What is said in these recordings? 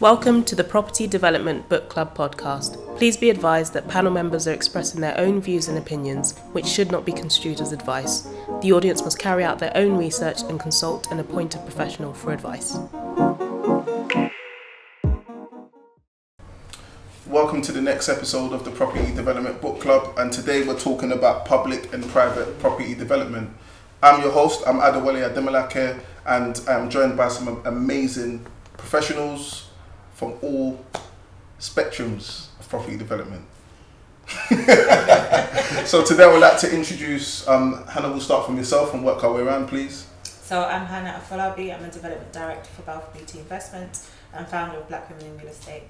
Welcome to the Property Development Book Club podcast. Please be advised that panel members are expressing their own views and opinions, which should not be construed as advice. The audience must carry out their own research and consult an appointed professional for advice. Welcome to the next episode of the Property Development Book Club, and today we're talking about public and private property development. I'm your host, I'm Adewole Ademolake, and I'm joined by some amazing professionals from all spectrums of property development. so today I would like to introduce, um, Hanna, we'll start from yourself and work our way around, please. So I'm Hanna Afolabi, I'm a development director for Balfour Beatty Investment and founder of Black Women in Real Estate.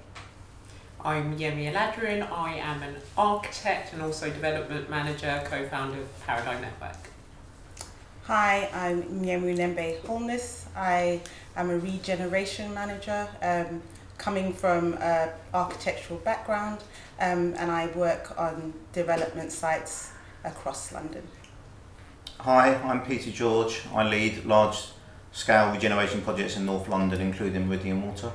I'm Yemi Aladerun. I am an architect and also development manager, co-founder of Paradigm Network. Hi, I'm Nyemu Nhembe Holness. I am a regeneration manager um, coming from an architectural background um, and I work on development sites across London. Hi, I'm Peter George. I lead large scale regeneration projects in North London, including Meridian Water.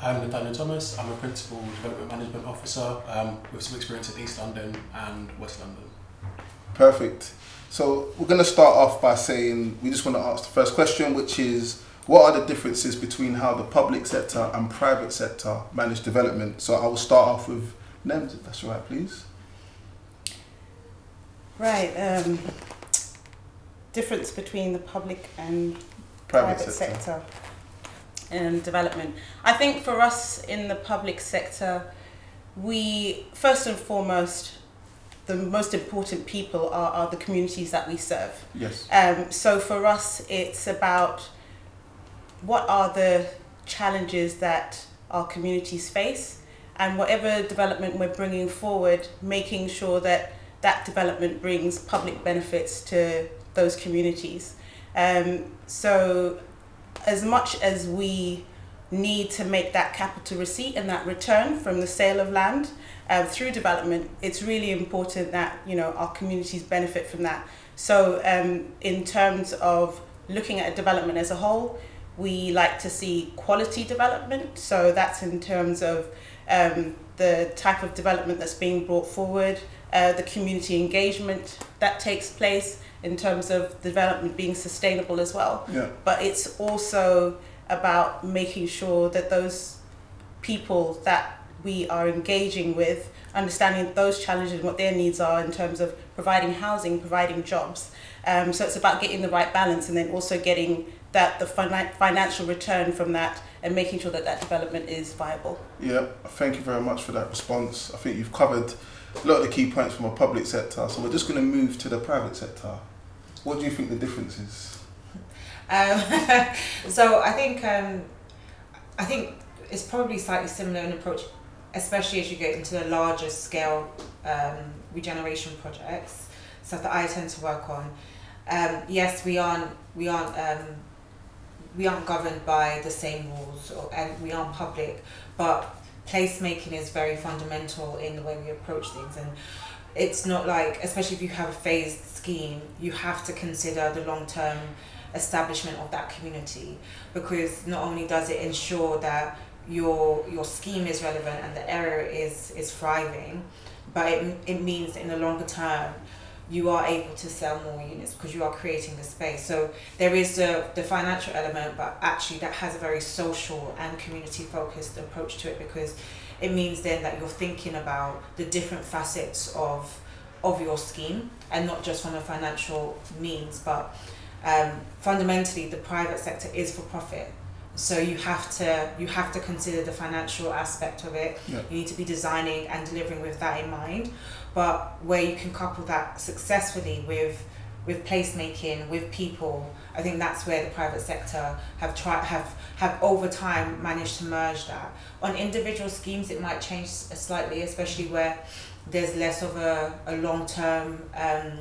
I'm Nathaniel Thomas. I'm a Principal Development Management Officer um, with some experience in East London and West London. Perfect. So we're going to start off by saying we just want to ask the first question, which is what are the differences between how the public sector and private sector manage development? So I will start off with NEMS, if that's all right, please. Right. Um, difference between the public and Private, private, sector. sector. and development. I think for us in the public sector, we first and foremost, the most important people are, are the communities that we serve. Yes. Um, so for us, it's about what are the challenges that our communities face, and whatever development we're bringing forward, making sure that that development brings public benefits to those communities. Um, so, as much as we need to make that capital receipt and that return from the sale of land uh, through development, it's really important that you know our communities benefit from that. So, um, in terms of looking at development as a whole, we like to see quality development. So that's in terms of um, the type of development that's being brought forward, uh, the community engagement that takes place in terms of development being sustainable as well. Yeah. But it's also about making sure that those people that we are engaging with, understanding those challenges and what their needs are in terms of providing housing, providing jobs. Um, so it's about getting the right balance and then also getting that the finan- financial return from that and making sure that that development is viable. Yeah, thank you very much for that response. I think you've covered a lot of the key points from a public sector. So we're just going to move to the private sector. What do you think the difference is? Um, so I think um, I think it's probably slightly similar in approach, especially as you get into the larger scale um, regeneration projects, stuff that I tend to work on. Um, yes, we aren't we aren't um, we aren't governed by the same rules, or, and we aren't public, but placemaking is very fundamental in the way we approach things. And it's not like especially if you have a phased scheme you have to consider the long term establishment of that community. Because not only does it ensure that your your scheme is relevant and the area is is thriving but it, it means in the longer term you are able to sell more units because you are creating the space. So there is the, the financial element but actually that has a very social and community focused approach to it because it means then that you're thinking about the different facets of of your scheme and not just from a financial means but um, fundamentally the private sector is for profit so you have to you have to consider the financial aspect of it. Yeah. you need to be designing and delivering with that in mind. But where you can couple that successfully with with placemaking with people i think that's where the private sector have tried have have over time managed to merge that. On individual schemes it might change slightly especially where there's less of a, a long-term um,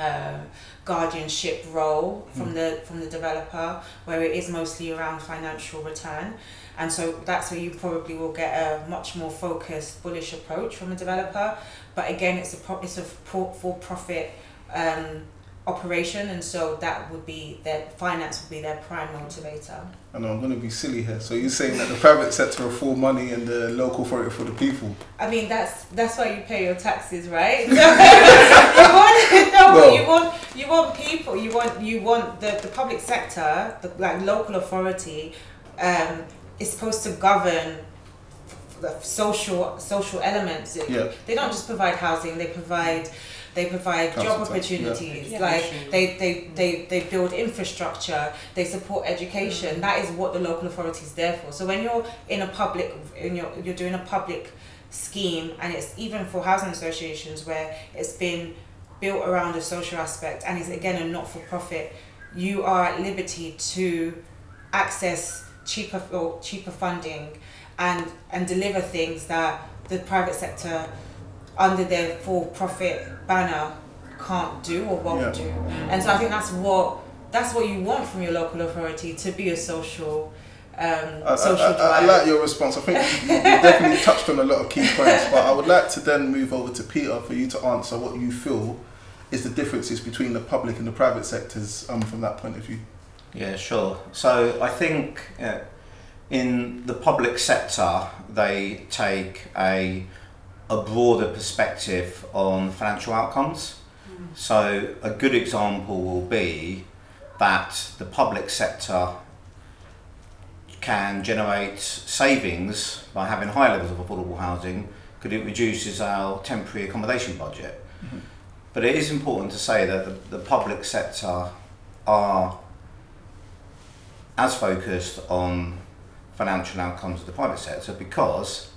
uh, guardianship role from the from the developer where it is mostly around financial return. And so that's where you probably will get a much more focused bullish approach from a developer. But again it's a pro- it's a for, for profit um, operation, and so that would be their finance would be their prime motivator. I know I'm going to be silly here. So you're saying that the private sector are for money and the local authority for the people? I mean, that's that's why you pay your taxes, right? you want no, Well- you want you want people. You want you want the, the public sector, the like local authority, um, is supposed to govern the social social elements. Yeah. They don't just provide housing; they provide they provide Council job tax, yeah. opportunities. Yeah. Like they, they, they, they build infrastructure. They support education. Mm. That is what the local authority is there for. So when you're in a public, in your, you're doing a public scheme, and it's even for housing associations where it's been built around a social aspect, and it's again a not-for-profit. You are at liberty to access cheaper or cheaper funding, and and deliver things that the private sector under their for-profit banner can't do or won't Yeah. do. And so I think that's what that's what you want from your local authority to be a social um, I, social I, I, I like your response. I think you you definitely touched on a lot of key points, but I would like to then move over to Peter for you to answer what you feel is the differences between the public and the private sectors um, from that point of view. Yeah, sure. So I think uh, in the public sector, they take a, a broader perspective on financial outcomes. Mm. So a good example will be that the public sector can generate savings by having high levels of affordable housing because it reduces our temporary accommodation budget. Mm-hmm. But it is important to say that the, the public sector are as focused on financial outcomes of the private sector because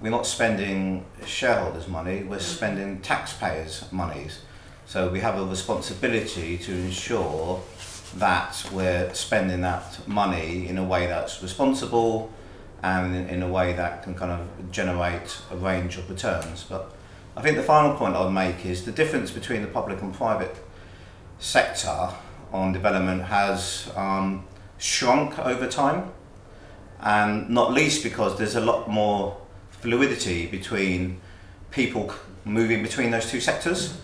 we're not spending shareholders' money, we're spending taxpayers' monies. So we have a responsibility to ensure that we're spending that money in a way that's responsible and in, a way that can kind of generate a range of returns. But I think the final point I would make is the difference between the public and private sector on development has um, shrunk over time, and not least because there's a lot more fluidity between people moving between those two sectors.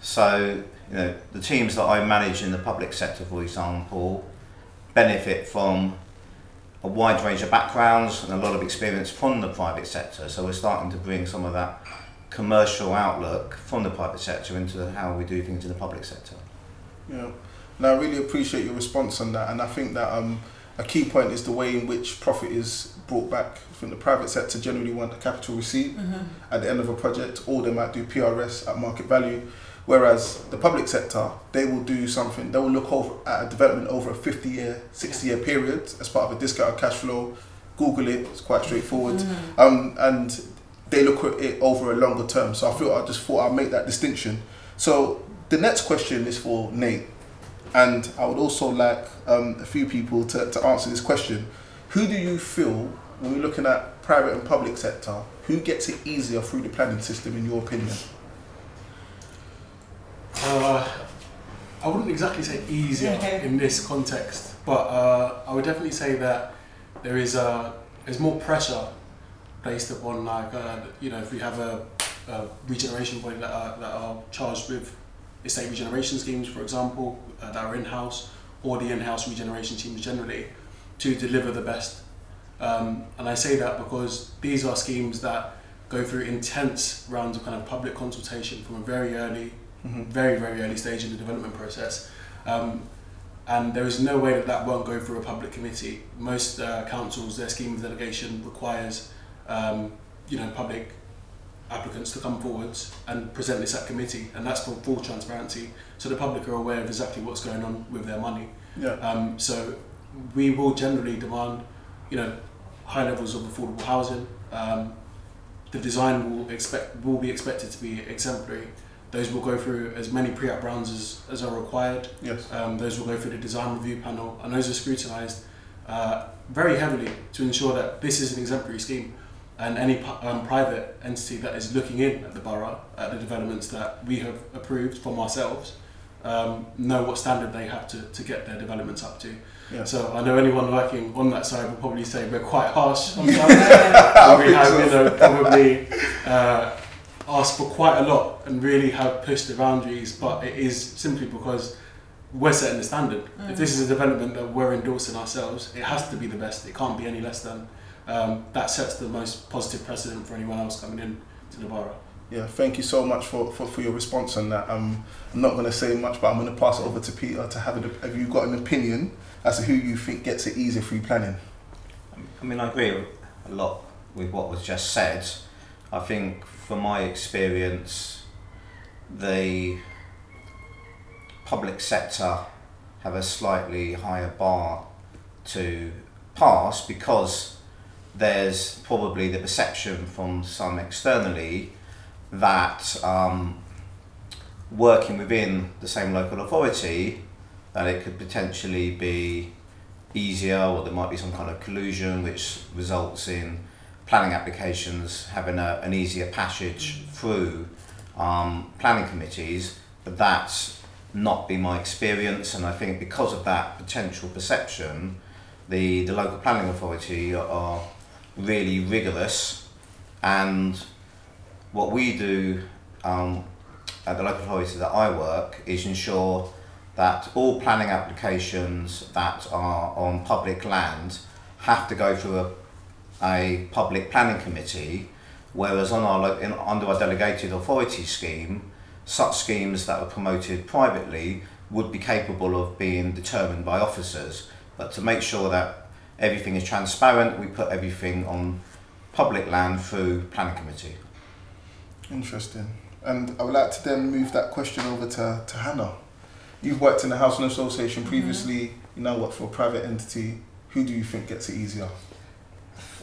So, you know, the teams that I manage in the public sector, for example, benefit from a wide range of backgrounds and a lot of experience from the private sector. So we're starting to bring some of that commercial outlook from the private sector into how we do things in the public sector. Yeah. Now, I really appreciate your response on that, and I think that um, a key point is the way in which profit is brought back. From the private sector generally want a capital receipt at the end of a project, or they might do PRS at market value. Whereas the public sector, they will do something. They will look over at a development over a 50 year, 60 year period as part of a discounted cash flow. Google it; it's quite straightforward. Um, and they look at it over a longer term. So I feel I just thought I'd make that distinction. So the next question is for Nate, and I would also like um, a few people to, to answer this question. Who do you feel when we're looking at private and public sector? Who gets it easier through the planning system, in your opinion? Uh, I wouldn't exactly say easier in this context, but uh, I would definitely say that there is uh, there's more pressure placed upon like uh, you know if we have a, a regeneration body that are, that are charged with estate regeneration schemes, for example, uh, that are in house or the in-house regeneration teams generally to deliver the best. Um, and I say that because these are schemes that go through intense rounds of kind of public consultation from a very early very, very early stage in the development process. Um, and there is no way that that won't go through a public committee. Most uh, councils, their scheme of delegation requires, um, you know, public applicants to come forwards and present this at committee, and that's for full transparency, so the public are aware of exactly what's going on with their money. Yeah. Um, so we will generally demand, you know, high levels of affordable housing. Um, the design will expect will be expected to be exemplary. Those will go through as many pre-app rounds as, as are required. Yes. Um, those will go through the design review panel, and those are scrutinised uh, very heavily to ensure that this is an exemplary scheme. And any um, private entity that is looking in at the borough, at the developments that we have approved from ourselves, um, know what standard they have to, to get their developments up to. Yeah. So I know anyone working on that side will probably say we're quite harsh on some. I we think have, so. you know, probably uh, asked for quite a lot and really have pushed the boundaries, but it is simply because we're setting the standard. If this is a development that we're endorsing ourselves, it has to be the best. It can't be any less than. Um, that sets the most positive precedent for anyone else coming in to the borough. Yeah, thank you so much for, for, for your response on that. Um, I'm not going to say much, but I'm going to pass it over to Peter to have, a, have you got an opinion as to who you think gets it easier through planning? I mean, I agree a lot with what was just said. I think, from my experience, the public sector have a slightly higher bar to pass because there's probably the perception from some externally that um, working within the same local authority that it could potentially be easier or there might be some kind of collusion which results in planning applications having a, an easier passage through um, planning committees. But that's not been my experience and I think because of that potential perception the, the local planning authority are really rigorous and what we do um, at the local authority that I work is ensure that all planning applications that are on public land have to go through a, a public planning committee, whereas on our in, under our delegated authority scheme, such schemes that are promoted privately would be capable of being determined by officers. But to make sure that everything is transparent, we put everything on public land through planning committee. Interesting. And I would like to then move that question over to, to Hanna. You've worked in the Housing Association mm-hmm. previously, you now work for a private entity. Who do you think gets it easier?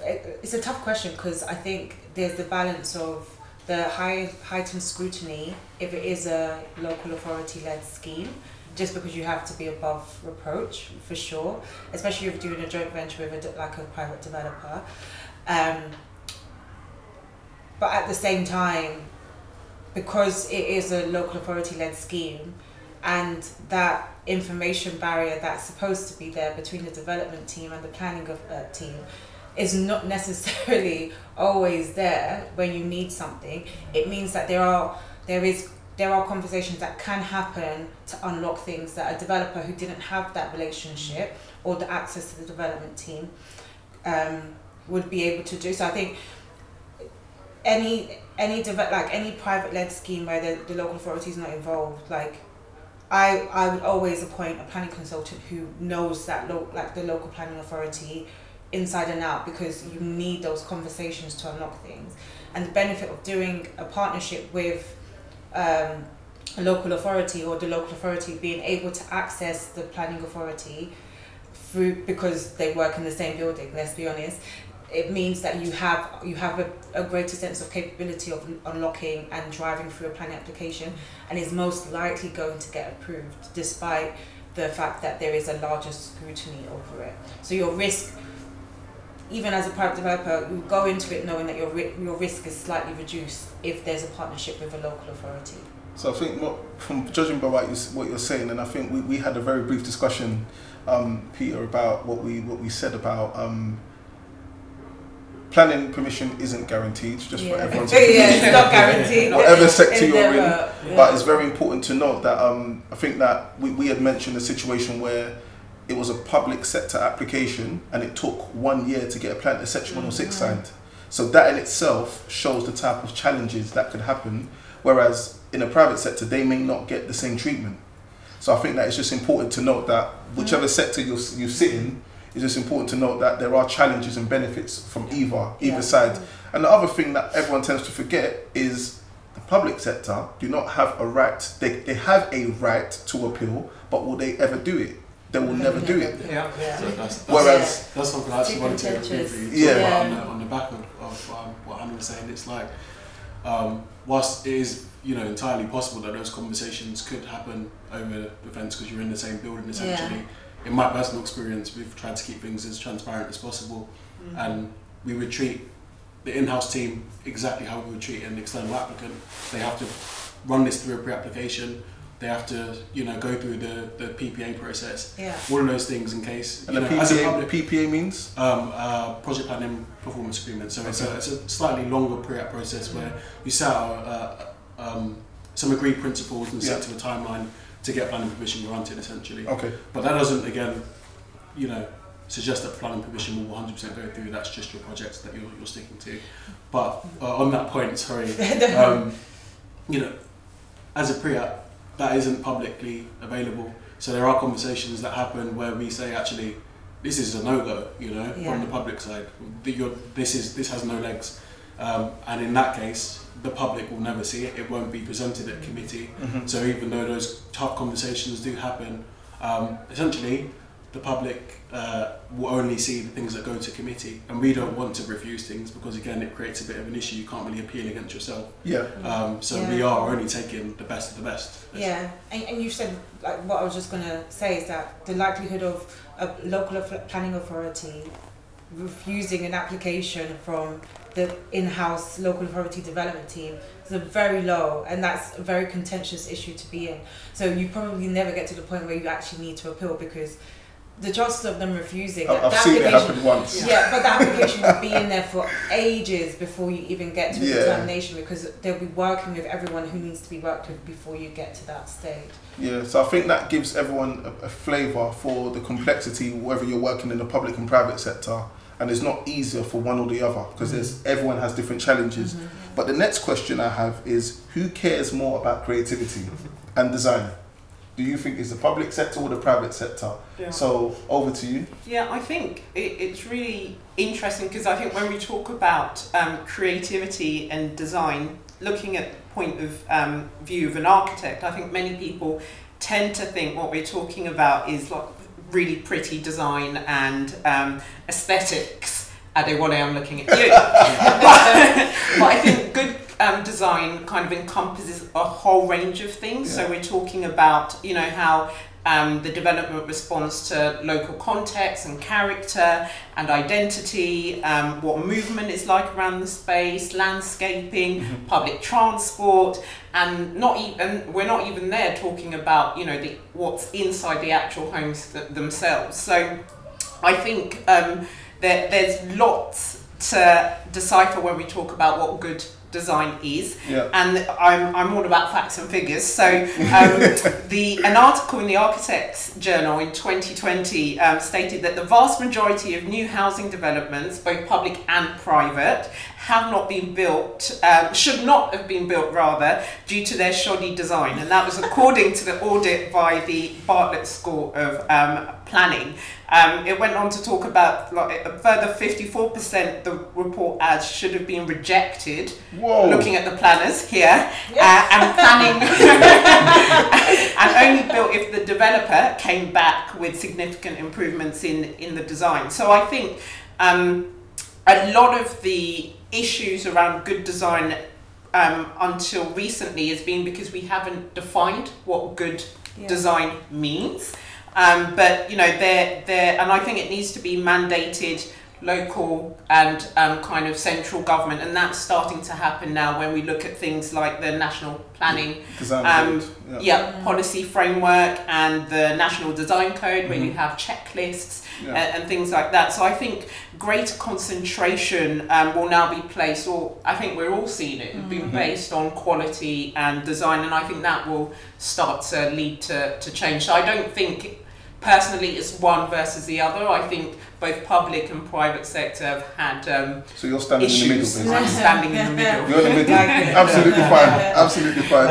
It's a tough question because I think there's the balance of the high heightened scrutiny if it is a local authority led scheme, just because you have to be above reproach for sure, especially if you're doing a joint venture with a like a private developer. Um, but at the same time, because it is a local authority led scheme, and that information barrier that's supposed to be there between the development team and the planning of, uh, team is not necessarily always there when you need something it means that there are there is there are conversations that can happen to unlock things that a developer who didn't have that relationship or the access to the development team um, would be able to do. So i think any any deve- like any private led scheme where the, the local authority is not involved like I, I would always appoint a planning consultant who knows that lo- like the local planning authority inside and out because you need those conversations to unlock things. And the benefit of doing a partnership with um, a local authority or the local authority being able to access the planning authority through because they work in the same building let's be honest it means that you have you have a, a greater sense of capability of unlocking and driving through a planning application and is most likely going to get approved despite the fact that there is a larger scrutiny over it. So your risk even as a private developer you go into it knowing that your ri- your risk is slightly reduced if there's a partnership with a local authority So I think what, from judging by what, you, what you're saying, and I think we, we had a very brief discussion, um, Peter, about what we what we said about um, planning permission isn't guaranteed, just for everyone's yeah it's not guaranteed whatever sector you're in. Yeah. But it's very important to note that um, I think that we, we had mentioned a situation where it was a public sector application and it took one year to get a plan a section 106 mm. signed. So that in itself shows the type of challenges that could happen. Whereas in a private sector, they may not get the same treatment. So I think that it's just important to note that whichever mm. sector you you sit in, it's just important to note that there are challenges and benefits from either either Yeah. side. Mm. And the other thing that everyone tends to forget is the public sector do not have a right. They, they have a right to appeal, but will they ever do it? They will never do it. Yeah. yeah. So that's, that's, Whereas that's something I actually Too wanted to contentious. briefly Yeah. about Yeah. on the, on the back of, of um, what Hanna was saying. It's like, um, whilst it is you know entirely possible that those conversations could happen over the fence because you're in the same building essentially. In my personal experience, we've tried to keep things as transparent as possible, and we would treat the in-house team exactly how we would treat an external applicant. They have to run this through a pre-application. They have to you know go through the, the PPA process. Yeah. All of those things in case. And you the know, as a PPA, public, PPA means? um, uh, project planning performance agreement. So it's, a, it's a slightly longer pre-app process where you set out uh, um, some agreed principles and set Yeah. to a timeline to get planning permission granted, essentially. Okay. But that doesn't, again, you know, suggest that planning permission will 100% go through. That's just your projects that you're, you're sticking to. But uh, on that point, sorry, um, you know, as a pre-app, that isn't publicly available. So there are conversations that happen where we say, actually, this is a no-go, you know, Yeah. from the public side. The- you're- This is this has no legs, um, and in that case, the public will never see it. It won't be presented at committee. Mhm. So even though those tough conversations do happen, um, essentially the public uh, will only see the things that go to committee, and we don't want to refuse things because again it creates a bit of an issue. You can't really appeal against yourself. Yeah. Um, so Yeah. we are only taking the best of the best. Yeah, and, and you said like what I was just gonna say is that the likelihood of a local planning authority refusing an application from the in-house local authority development team is a very low, and that's a very contentious issue to be in. So you probably never get to the point where you actually need to appeal because the chances of them refusing I've the seen it application happen once. yeah, but the application will be in there for ages before you even get to Yeah. determination because they'll be working with everyone who needs to be worked with before you get to that stage. Yeah, so I think that gives everyone a, a flavour for the complexity, whether you're working in the public and private sector, and it's not easier for one or the other because there's mm-hmm. everyone has different challenges. Mm-hmm. But the next question I have is, who cares more about creativity and design? Do you think it's the public sector or the private sector? Yeah. So over to you. Yeah, I think it, it's really interesting because I think when we talk about um, creativity and design, looking at the point of um, view of an architect, I think many people tend to think what we're talking about is like really pretty design and um, aesthetics. Adewole, I'm looking at you. but I think good um, design kind of encompasses a whole range of things. Yeah. So we're talking about, you know, how um, the development responds to local context and character and identity, um, what movement is like around the space, landscaping, public transport, and not even we're not even there talking about you know the what's inside the actual homes th- themselves. So I think um, there, there's lots to decipher when we talk about what good design is Yeah. and I'm, I'm all about facts and figures. So um, the an article in the Architects Journal in 2020 um, stated that the vast majority of new housing developments, both public and private, have not been built, um, should not have been built rather, due to their shoddy design, and that was according to the audit by the Bartlett School of um, Planning. Um, it went on to talk about like, a further 54% the report adds should have been rejected Whoa. looking at the planners here uh, and planning and only built if the developer came back with significant improvements in in the design so i think um, a lot of the issues around good design um, until recently has been because we haven't defined what good Yeah. design means um, but you know there there and i think it needs to be mandated local and um, kind of central government and that's starting to happen now when we look at things like the national planning um, yeah. yeah, policy framework and the national design code where you Mhm. have checklists Yeah. and, and things like that. So I think greater concentration um, will now be placed, or I think we're all seeing it, being Mhm. based on quality and design, and I think that will start to lead to, to change. So I don't think personally it's one versus the other. I think both public and private sector have had um, So you're standing in the middle, I'm standing in the middle. You're in the middle. Absolutely fine. Absolutely fine.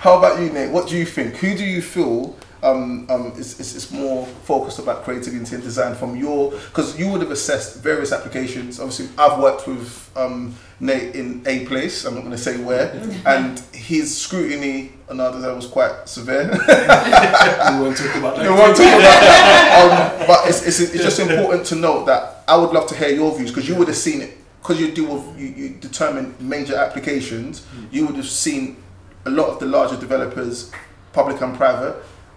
How about you, Nate? What do you think? Who do you feel um, um, is more focused about creativity and design from your? Because you would have assessed various applications. Obviously, I've worked with um, Nate in a place. I'm not going to say where, and his scrutiny on our design was quite severe. we won't talk about that. one talk about that. Um, but it's, it's, it's just important to note that I would love to hear your views because you would have seen it because you deal with you, you determine major applications. You would have seen a lot of the larger developers, public and private,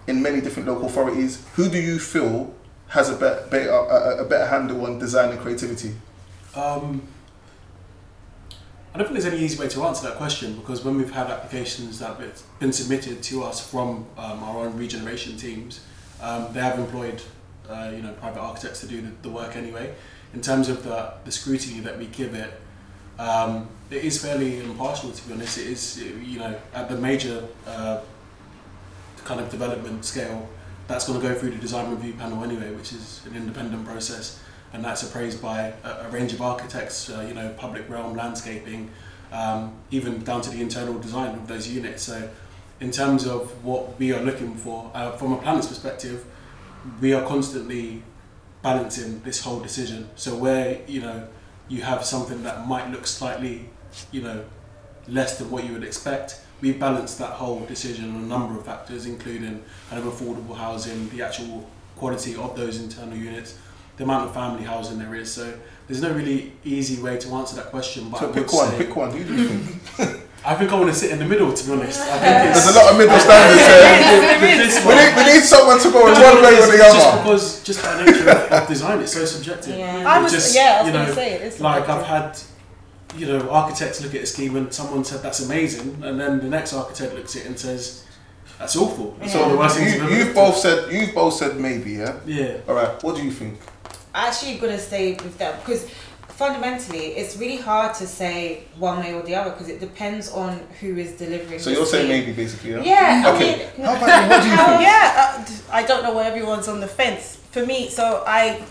in many different local authorities. Who do you feel has a better, better a, a better handle on design and creativity? Um, I don't think there's any easy way to answer that question because when we've had applications that have been submitted to us from um, our own regeneration teams, um, they have employed uh, you know private architects to do the, the work anyway. In terms of the, the scrutiny that we give it, um, it is fairly impartial to be honest. It is you know at the major uh, kind of development scale, that's going to go through the design review panel anyway, which is an independent process and that's appraised by a, a range of architects, uh, you know, public realm, landscaping, um, even down to the internal design of those units. So, in terms of what we are looking for, uh, from a planner's perspective, we are constantly balancing this whole decision. So, where you know you have something that might look slightly, you know, less than what you would expect, we balance that whole decision on a number of factors, including kind of affordable housing, the actual quality of those internal units, the amount of family housing there is. So there's no really easy way to answer that question. But So I pick one, say- pick one. Who do you think? I think I want to sit in the middle, to be honest. I think There's it's, a lot of middle standards here. We need, we need someone to go in Do you know one way or the It's Just because, just by nature of, of design, it's so subjective. Yeah. I was just, yeah, I was you gonna know, say it. It's Like subjective. I've had, you know, architects look at a scheme and someone said that's amazing, and then the next architect looks at it and says that's awful. It's one of the worst things You, I've you've both at. said you've both said maybe, yeah. Yeah. All right. What do you think? I actually going to stay with that because fundamentally it's really hard to say one way or the other because it depends on who is delivering. So the you're saying maybe, basically, yeah. Yeah, I Okay. mean, How about you? What do you Oh think? yeah, uh, d- I don't know where everyone's on the fence. For me, so I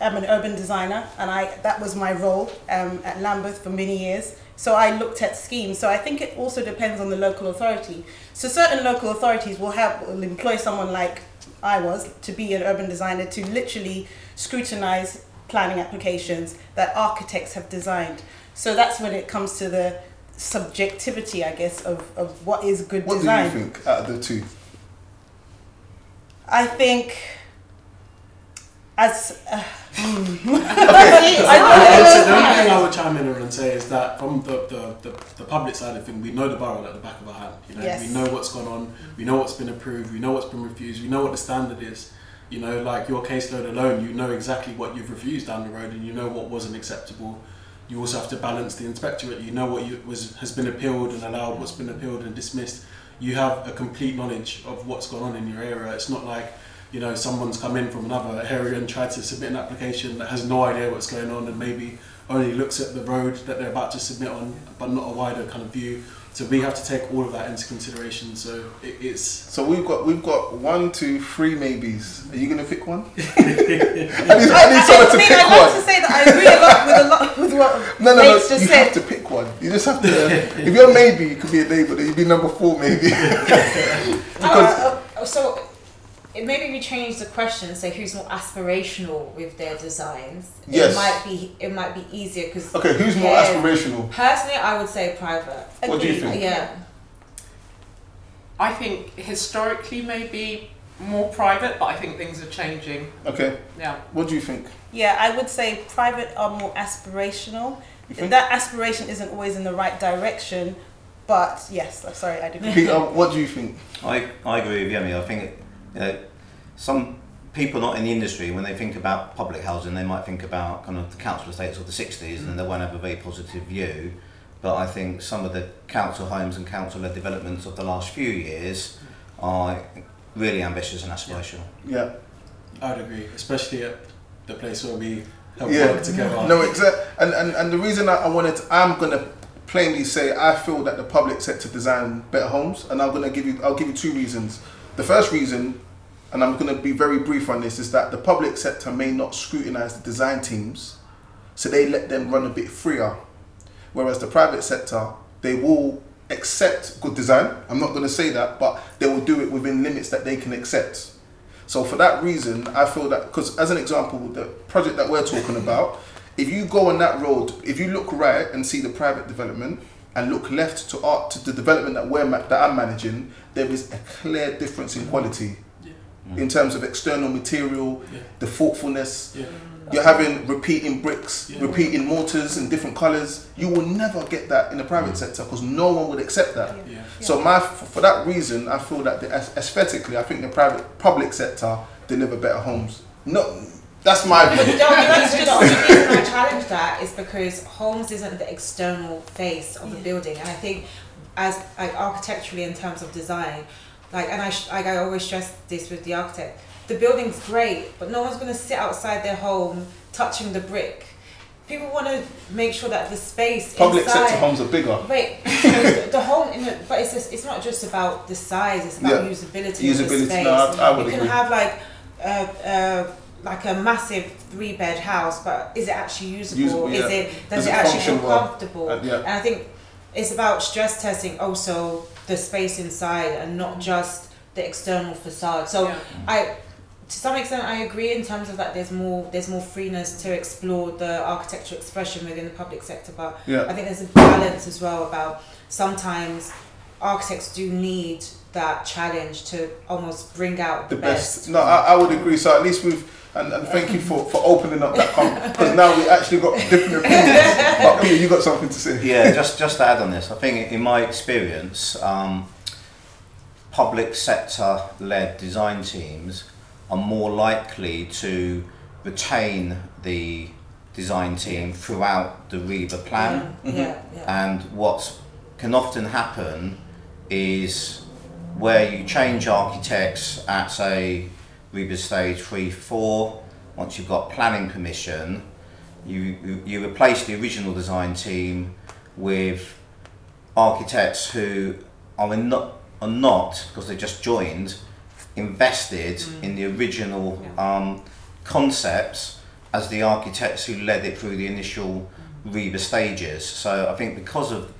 am an urban designer, and I that was my role um, at Lambeth for many years. So I looked at schemes. So I think it also depends on the local authority. So certain local authorities will have will employ someone like I was to be an urban designer to literally scrutinize planning applications that architects have designed. So that's when it comes to the subjectivity, I guess, of, of what is good What design. What do you think out of the two? I think as uh, Okay. I I would say the only thing. I would chime in on and say is that from the, the, the, the public side of things, we know the borough at the back of our hand. You know, Yes. we know what's gone on, we know what's been approved, we know what's been refused, we know what the standard is. You know, like your caseload alone, you know exactly what you've refused down the road, and you know what wasn't acceptable. You also have to balance the inspectorate. You know what you, was has been appealed and allowed, what's been appealed and dismissed. You have a complete knowledge of what's gone on in your area. It's not like you know someone's come in from another area and tried to submit an application that has no idea what's going on and maybe only looks at the road that they're about to submit on, but not a wider kind of view. So we have to take all of that into consideration. So it, it's So we've got we've got one, two, three maybes. Are you gonna pick one? I need, I need someone to mean, pick I'd like to one. say that I agree a lot with a lot with what No, no, no. Nate's You just have to pick one. You just have to. if you're a maybe, you could be a neighbour. Then you'd be number four, maybe. because Oh, oh, oh so it maybe we change the question. Say who's more aspirational with their designs. Yes. It might be. It might be easier because. okay, who's more aspirational? Personally, I would say private. What do you think? Yeah. I think historically maybe more private, but I think things are changing. Okay, Yeah. what do you think? Yeah, I would say private are more aspirational. You think? That aspiration isn't always in the right direction, but yes, I'm sorry, I didn't. Peter, what do you think? I, I agree with Yemi. I think you know, some people not in the industry, when they think about public housing, they might think about kind of the council estates of the 60s and they won't have a very positive view. But I think some of the council homes and council led developments of the last few years are really ambitious and aspirational. Yeah. I would agree, especially at the place where we help Yeah. work together. No, exactly. And, and and the reason I, I wanted, to, I'm gonna plainly say I feel that the public sector design better homes, and I'm gonna give you, I'll give you two reasons. The first reason, and I'm gonna be very brief on this, is that the public sector may not scrutinise the design teams, so they let them run a bit freer, whereas the private sector they will accept good design. I'm not gonna say that, but they will do it within limits that they can accept. So for that reason, I feel that because as an example, the project that we're talking about, if you go on that road, if you look right and see the private development and look left to art to the development that we're ma- that I'm managing, there is a clear difference in quality mm. in terms of external material, Yeah. the thoughtfulness. Yeah. You're having repeating bricks, Yeah. repeating mortars in different colours. You will never get that in the private mm. sector because no one would accept that. Yeah. So my for that reason, I feel that the, aesthetically, I think the private public sector deliver better homes. Not That's my But view. the only reason, the reason I challenge that is because homes isn't the external face of the building, and I think as like architecturally in terms of design, like and I sh- like I always stress this with the architect, the building's great, but no one's gonna sit outside their home touching the brick. People want to make sure that the space Public inside, sector homes are bigger. Wait, the, the home, in the, but it's just, it's not just about the size. It's about Yeah. usability. of Usability, the space. no, I- I would you can have like uh, uh, like a massive three bed house, but is it actually usable? Usable, Is it does, Does it, it actually feel function well? comfortable? Uh, yeah. And I think it's about stress testing also the space inside and not just the external facade. So Yeah. I to some extent I agree in terms of that there's more there's more freeness to explore the architectural expression within the public sector but I think there's a balance as well about sometimes architects do need that challenge to almost bring out the, The best. No, I, I would agree. So at least we've and, and thank you for, for opening up that because now we actually got different opinions. but Peter, you got something to say. yeah, just just to add on this, I think in my experience, um, public sector led design teams are more likely to retain the design team throughout the RIBA plan. Yeah, yeah, yeah. And what can often happen is where you change architects at say RIBA stage three, four, once you've got planning permission, you, you, you replace the original design team with architects who are in not, are not, because they just joined, invested in the original um, concepts as the architects who led it through the initial RIBA stages. So I think because of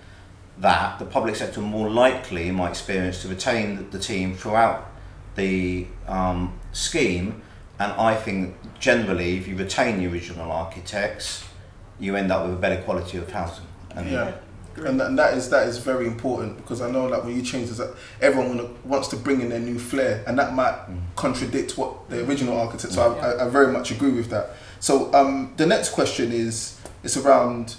that, the public sector more likely, in my experience, to retain the team throughout the um, scheme. And I think generally, if you retain the original architects, you end up with a better quality of housing. And Yeah. And, and that is that is very important because I know that when you change this, everyone wants to bring in their new flair, and that might contradict what the original architect. So I, I, I very much agree with that. So um, the next question is it's around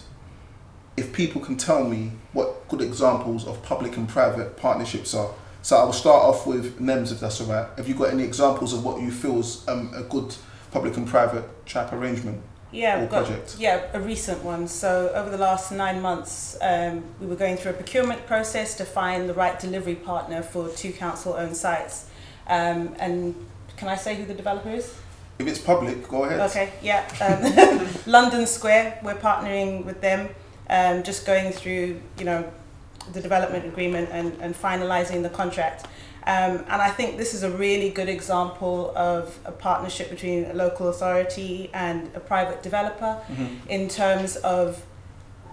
if people can tell me what good examples of public and private partnerships are. So I will start off with NEMS if that's alright. Have you got any examples of what you feel is um, a good public and private type arrangement? Yeah, or we've got project? yeah a recent one. So over the last nine months, um, we were going through a procurement process to find the right delivery partner for two council-owned sites. Um, and can I say who the developer is? If it's public, go ahead. Okay, yeah. Um, London Square, we're partnering with them, um, just going through, you know, the development agreement and, and finalising the contract. Um, and I think this is a really good example of a partnership between a local authority and a private developer Mhm. in terms of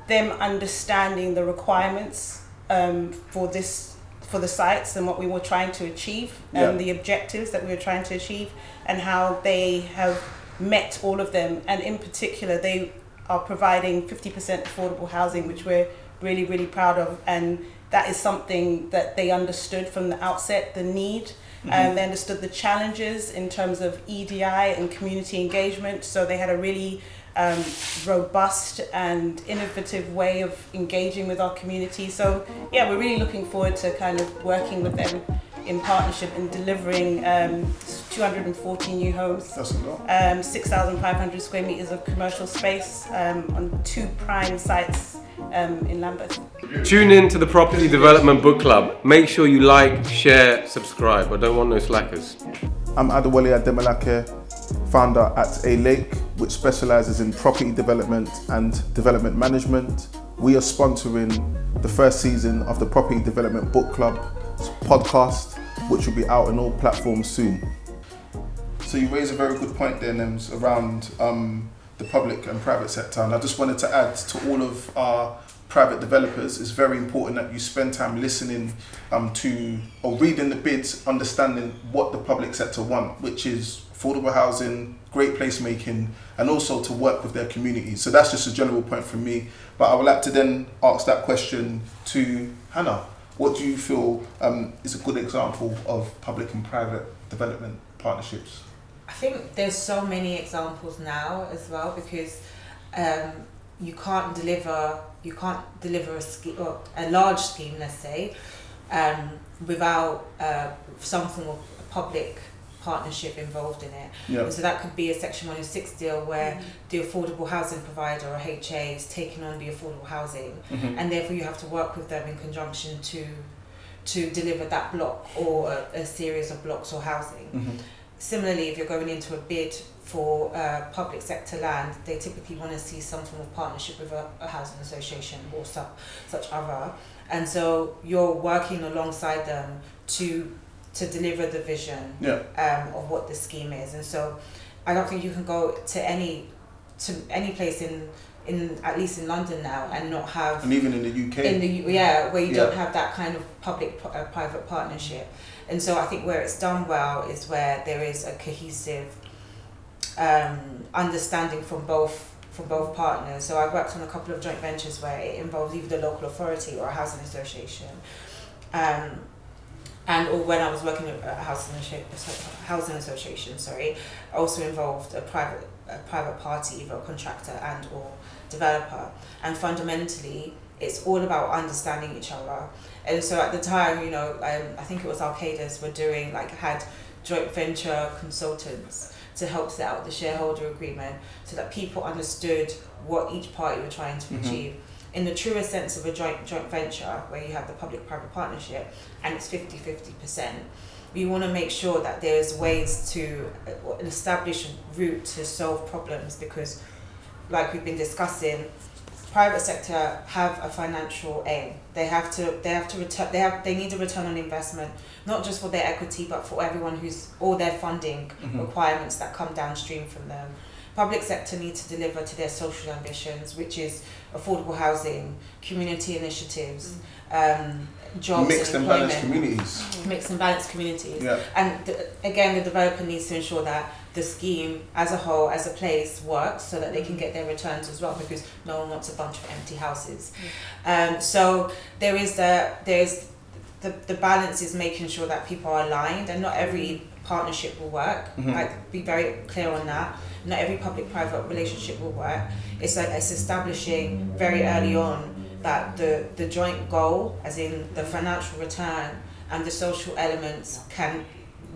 them understanding the requirements um, for this for the sites and what we were trying to achieve Yeah. and the objectives that we were trying to achieve and how they have met all of them and in particular they are providing 50% affordable housing which we're really really proud of. And that is something that they understood from the outset the need. And they understood the challenges in terms of EDI and community engagement. So they had a really um, robust and innovative way of engaging with our community. So yeah we're really looking forward to kind of working with them in partnership in delivering um, 240 new homes That's a lot. um, 6,500 square meters of commercial space um, on two prime sites um, in Lambeth. Tune in to the Property Development Book Club. Make sure you like, share, subscribe. I don't want no slackers. I'm Adewole Ademolake, founder at A'lake, which specializes in property development and development management. We are sponsoring the first season of the Property Development Book Club podcast, which will be out on all platforms soon. So you raise a very good point there, Nems, around um, the public and private sector. And I just wanted to add to all of our private developers, it's very important that you spend time listening um, to or reading the bids, understanding what the public sector want, which is affordable housing, great placemaking, and also to work with their communities. So that's just a general point from me. But I would like to then ask that question to Hanna. What do you feel um, is a good example of public and private development partnerships? I think there's so many examples now as well because um, you can't deliver you can't deliver a scheme or a large scheme let's say um, without uh, some form of public partnership involved in it. Yeah. And so that could be a Section 106 deal where the affordable housing provider or HA is taking on the affordable housing Mhm. and therefore you have to work with them in conjunction to to deliver that block or a, a series of blocks or housing. Mhm. Similarly, if you're going into a bid for uh, public sector land, they typically want to see some form of partnership with a, a housing association or su- such other. And so you're working alongside them to to deliver the vision Yeah. um, of what the scheme is. And so I don't think you can go to any to any place in in at least in London now and not have And even in the UK. in the yeah where you don't have that kind of public uh, private partnership and so i think where it's done well is where there is a cohesive um, understanding from both from both partners so i've worked on a couple of joint ventures where it involves either the local authority or a housing association um, and or when I was working at a housing housing association, sorry, also involved a private a private party, either a contractor and or developer. And fundamentally, it's all about understanding each other. And so at the time, you know, um, I think it was Arcadis were doing like had joint venture consultants to help set out the shareholder agreement so that people understood what each party were trying to Mhm. achieve. In the truest sense of a joint joint venture where you have the public private partnership and it's 50 50%, we want to make sure that there's ways to establish a route to solve problems because, like we've been discussing, private sector have a financial aim. They have to they have to return they have they need a return on investment, not just for their equity but for everyone who's all their funding Mhm. requirements that come downstream from them. Public sector need to deliver to their social ambitions, which is affordable housing, community initiatives, um, jobs, Mixed and employment, balanced communities. mixed and balanced communities. Yeah. And the, again, the developer needs to ensure that the scheme as a whole, as a place, works so that they can get their returns as well, because no one wants a bunch of empty houses. Um, so there is a there's the the balance is making sure that people are aligned, and not every partnership will work. Mhm. Like be very clear on that. Not every public-private relationship will work. It's like it's establishing very early on that the the joint goal, as in the financial return and the social elements, can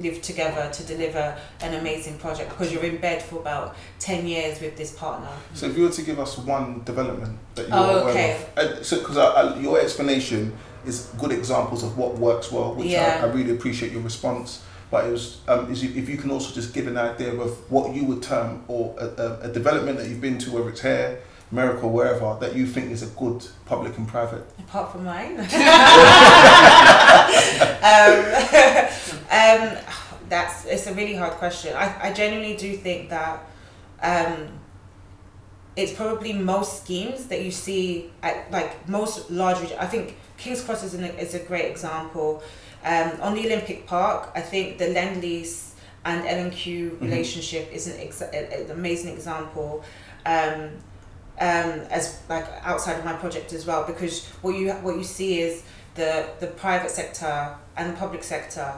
live together to deliver an amazing project because you're in bed for about 10 years with this partner. So if you were to give us one development that you're Oh, aware okay. of, uh, so because I, I, your explanation is good examples of what works well, which Yeah. I, I really appreciate your response. But it was um, is you, if you can also just give an idea of what you would term or a, a, development that you've been to, whether it's here, America, or wherever, that you think is a good public and private. apart from mine. um, um, that's it's a really hard question. I, I genuinely do think that um, it's probably most schemes that you see at like most large. I think King's Cross is an, is a great example. Um, on the Olympic Park, I think the Lend Lease and L and Q Mhm. relationship is an, ex- an amazing example. Um, um, as like outside of my project as well because what you what you see is the the private sector and the public sector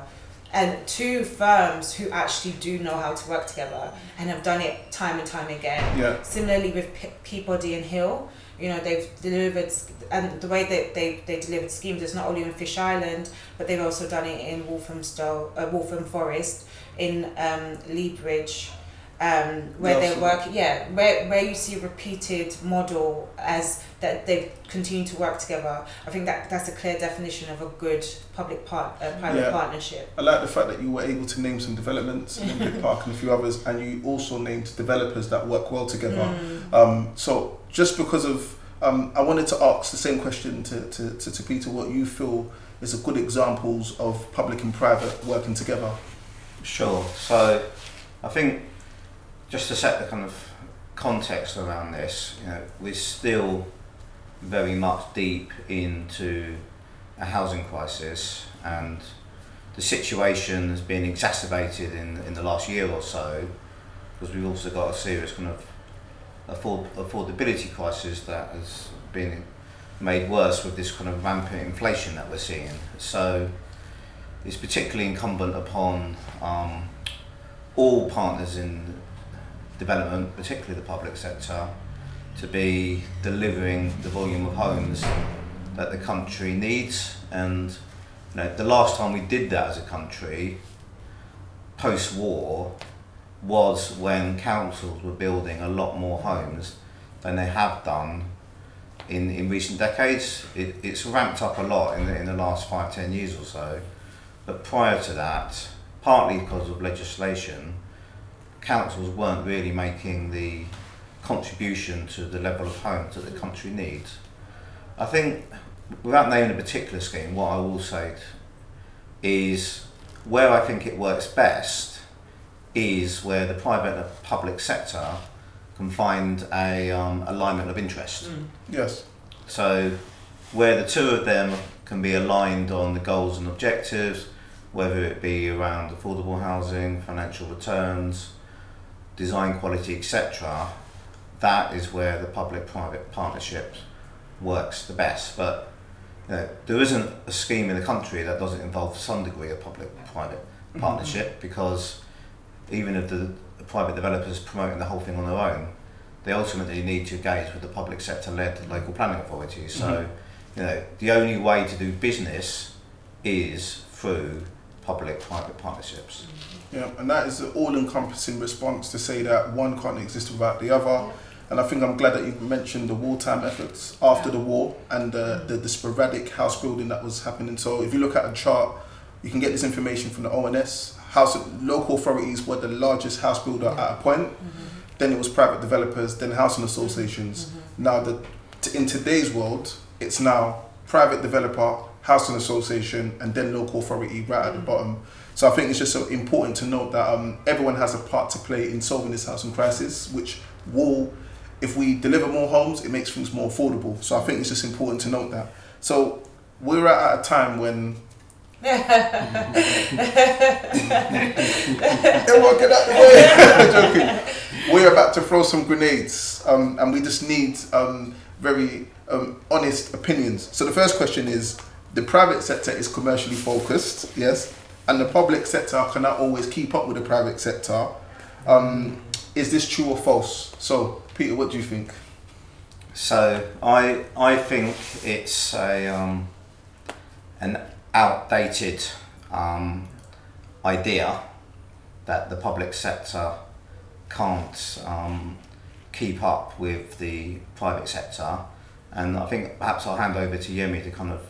and two firms who actually do know how to work together and have done it time and time again Yeah. similarly with P- Peabody and Hill you know they've delivered and the way that they, they delivered schemes is not only in Fish Island but they've also done it in Walthamstow uh, Waltham Forest in um, Leabridge um, where so- working yeah where, where you see a repeated model as that they've continued to work together I think that that's a clear definition of a good public part uh, private Yeah. partnership I like the fact that you were able to name some developments, Olympic Park and a few others, and you also named developers that work well together. Mm. Um, so just because of, um, I wanted to ask the same question to, to, to, to Peter, what you feel is a good examples of public and private working together. Sure. So, I think just to set the kind of context around this, you know, we're still very much deep into a housing crisis, and the situation has been exacerbated in in the last year or so because we've also got a serious kind of afford, affordability crisis that has been made worse with this kind of rampant inflation that we're seeing. So it's particularly incumbent upon um, all partners in development, particularly the public sector, to be delivering the volume of homes that the country needs. And you know, the last time we did that as a country, post war was when councils were building a lot more homes than they have done in, in recent decades. It, it's ramped up a lot in the, in the last five, ten years or so. But prior to that, partly because of legislation, councils weren't really making the contribution to the level of homes that the country needs. I think, without naming a particular scheme, what I will say is where I think it works best is where the private and public sector can find a um, alignment of interest. Yes. So, where the two of them can be aligned on the goals and objectives, whether it be around affordable housing, financial returns, design quality, etc., that is where the public private partnership works the best. But you know, there isn't a scheme in the country that doesn't involve some degree of public private partnership because even if the, the private developers promoting the whole thing on their own, they ultimately need to engage with the public sector led local planning authorities. So, mm-hmm. you know, the only way to do business is through public private partnerships. Mm-hmm. Yeah, and that is an all-encompassing response to say that one can't exist without the other. And I think I'm glad that you mentioned the wartime efforts after the war and the, mm-hmm. the, the sporadic house building that was happening. So if you look at a chart, you can get this information from the ONS. House local authorities were the largest house builder at a point. Mm-hmm. Then it was private developers, then housing associations. Mm-hmm. Now the t- in today's world, it's now private developer, housing association, and then local authority right at the mm. bottom. So I think it's just so important to note that um, everyone has a part to play in solving this housing crisis, which will, if we deliver more homes, it makes things more affordable. So I think it's just important to note that. So we're at a time when Everyone get out the way. Joking. We're about to throw some grenades, um, and we just need um, very um, honest opinions. So the first question is: the private sector is commercially focused, yes, and the public sector cannot always keep up with the private sector. Um, is this true or false? So, Peter, what do you think? So I I think it's a um, an outdated um, idea that the public sector can't um, keep up with the private sector, and I think perhaps I'll hand over to Yemi to kind of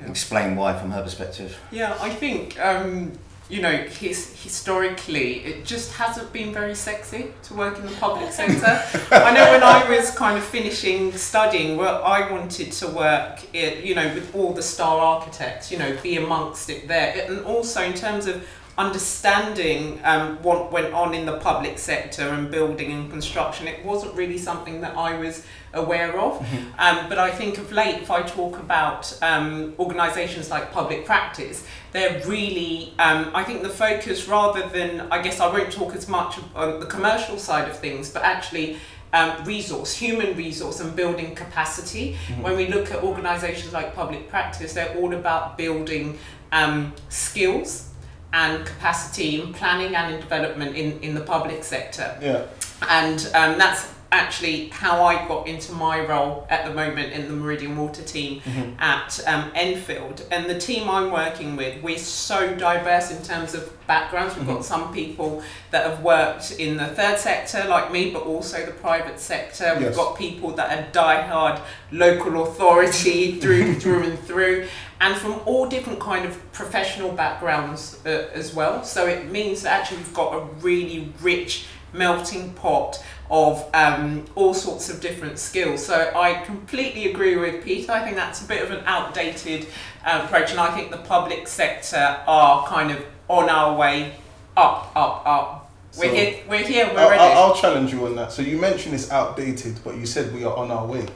explain why from her perspective. Yeah, I think um, you know his, historically it just hasn't been very sexy to work in the public sector. I know when I was kind of finishing studying, well, I wanted to work, it, you know, with all the star architects, you know, be amongst it there, and also in terms of understanding um, what went on in the public sector and building and construction, it wasn't really something that I was aware of. Um, but I think of late, if I talk about um, organisations like public practice, they're really, um, I think the focus rather than, I guess I won't talk as much on the commercial side of things, but actually um, resource, human resource, and building capacity. When we look at organisations like public practice, they're all about building um, skills and capacity in planning and in development in, in the public sector. Yeah. And um, that's actually how I got into my role at the moment in the Meridian Water team at um, Enfield. And the team I'm working with, we're so diverse in terms of backgrounds. We've got some people that have worked in the third sector like me, but also the private sector. We've got people that are diehard local authority through through and through and from all different kind of professional backgrounds uh, as well so it means that actually we've got a really rich melting pot of um, all sorts of different skills so i completely agree with peter i think that's a bit of an outdated uh, approach and i think the public sector are kind of on our way up up up we're So- here we're here we're I'll, ready I'll, I'll challenge you on that. So you mentioned it's outdated, but you said we are on our way.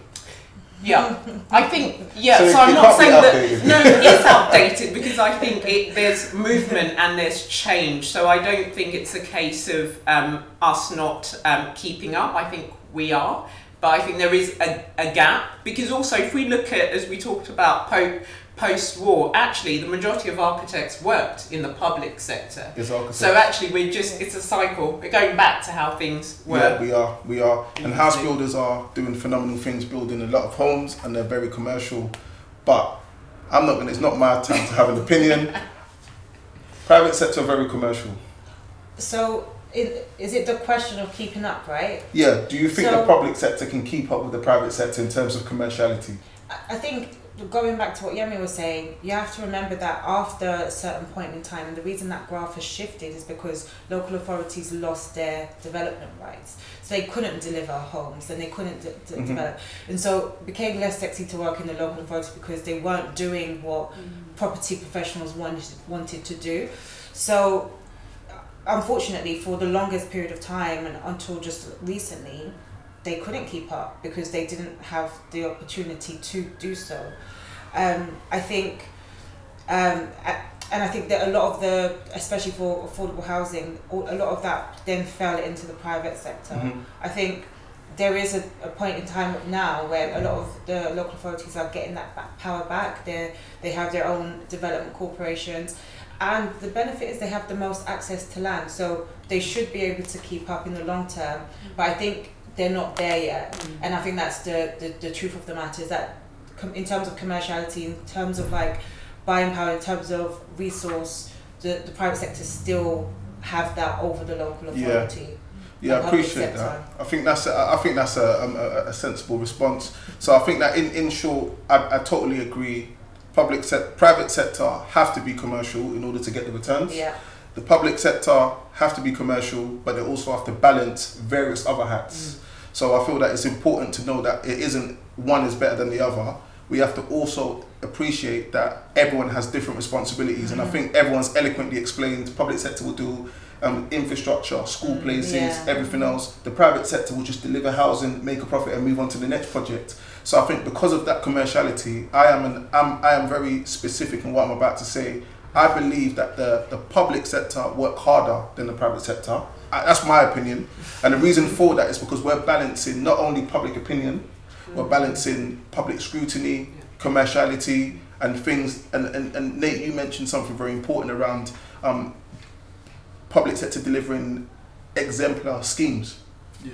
Yeah, I think yeah. So So, I'm not saying that no, it is outdated because I think it, there's movement and there's change. So I don't think it's a case of um, us not um, keeping up. I think we are, but I think there is a, a gap because also if we look at as we talked about po- post-war, actually the majority of architects worked in the public sector. Is. So actually we're just it's a cycle. We're going back to how things were. Yeah, we are. We are. And house builders are doing phenomenal things, building a lot of homes, and they're very commercial. But I'm not gonna. It's not my time to have an opinion. Private sector are very commercial. so it, is it the question of keeping up, right? Yeah. Do you think the public sector can keep up with the private sector in terms of commerciality? I- I think going back to what Yemi was saying, you have to remember that after a certain point in time, and the reason that graph has shifted is because local authorities lost their development rights. So they couldn't deliver homes and they couldn't de- de- Mhm. develop. And so it became less sexy to work in the local authority because they weren't doing what property professionals wanted, wanted to do. So unfortunately, for the longest period of time and until just recently, they couldn't keep up because they didn't have the opportunity to do so. Um, I think, um, and I think that a lot of the, especially for affordable housing, a lot of that then fell into the private sector. Mhm. I think there is a, a point in time now where a lot of the local authorities are getting that back, power back. They they have their own development corporations, and the benefit is they have the most access to land, so they should be able to keep up in the long term. But I think they're not there yet, and I think that's the the, the truth of the matter is that com- in terms of commerciality, in terms of like buying power, in terms of resource, the the private sector still have that over the local Yeah. authority. Yeah, I appreciate sector. that. I think that's a, I think that's a, um, a, a sensible response. So I think that in, in short, I, I totally agree. Public se- private sector have to be commercial in order to get the returns. Yeah. The public sector have to be commercial, but they also have to balance various other hats. Mm. So I feel that it's important to know that it isn't one is better than the other. We have to also appreciate that everyone has different responsibilities, and I mm. think everyone's eloquently explained. Public sector will do um, infrastructure, school mm, places, Yeah. everything else. The private sector will just deliver housing, make a profit, and move on to the next project. So I think because of that commerciality, I am an I'm, I am very specific in what I'm about to say. I believe that the, the public sector work harder than the private sector. I, that's my opinion. And the reason for that is because we're balancing not only public opinion, we're balancing public scrutiny, commerciality, and things. And, and, and Nate, you mentioned something very important around um, public sector delivering exemplar schemes. Yeah.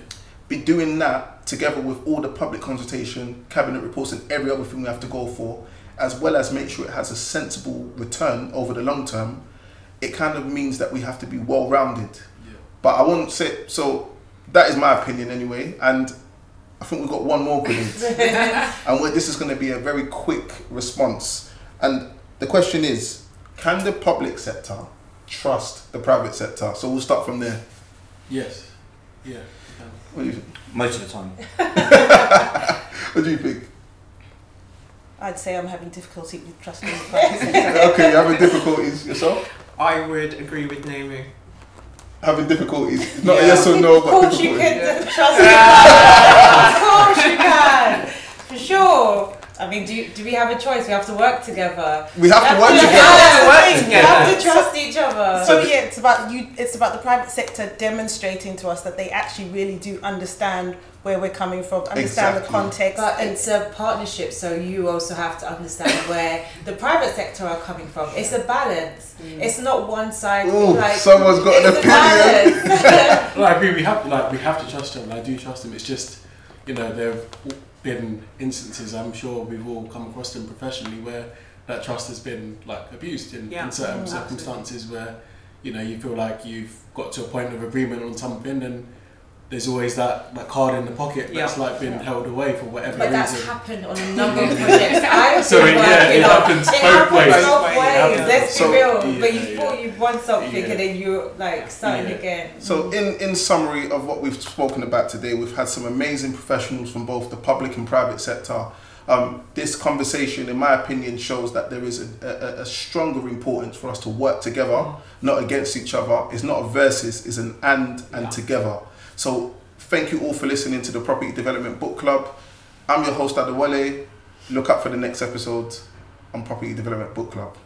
Be doing that together with all the public consultation, cabinet reports, and every other thing we have to go for, as well as make sure it has a sensible return over the long term. It kind of means that we have to be well rounded. Yeah. But I won't say so. That is my opinion anyway, and I think we've got one more grenade, and this is going to be a very quick response. And the question is, can the public sector trust the private sector? So we'll start from there. Yes. Yeah. What do you, Most of the time. what do you think? I'd say I'm having difficulty with trusting the private. Okay, you're having difficulties yourself? I would agree with Nyemu. Having difficulties? Not a Yeah. yes or no, Of but course you difficulties. can trust me. of course you can. For sure. I mean, do, do we have a choice? We have to work together. We have to work together. Yeah, Work we have to trust each other. So yeah, it's about you. It's about the private sector demonstrating to us that they actually really do understand where we're coming from, understand the context, But and it's a partnership, so you also have to understand where the private sector are coming from. It's a balance. Mm. It's not one side. Ooh, like, someone's got an opinion. balance. Well, I agree. We have like we have to trust them. I do trust them. It's just you know there have been instances. I'm sure we've all come across them professionally where that trust has been like abused in, Yeah. in certain Mm, circumstances where you know you feel like you've got to a point of agreement on something and there's always that, that card in the pocket that's Yeah. like been held away for whatever But that's reason. happened on a number of projects. I've So, been yeah, it happens It both happens ways. both Both ways. ways. Happens Let's both be real. ways. but you Yeah, thought you won something Yeah. and then you like starting Yeah. again. So, in, in summary of what we've spoken about today, we've had some amazing professionals from both the public and private sector. Um, this conversation, in my opinion, shows that there is a, a, a stronger importance for us to work together, not against each other. It's not a versus, it's an and and Yeah. together. So, thank you all for listening to the Property Development Book Club. I'm your host, Adewole. Look up for the next episode on Property Development Book Club.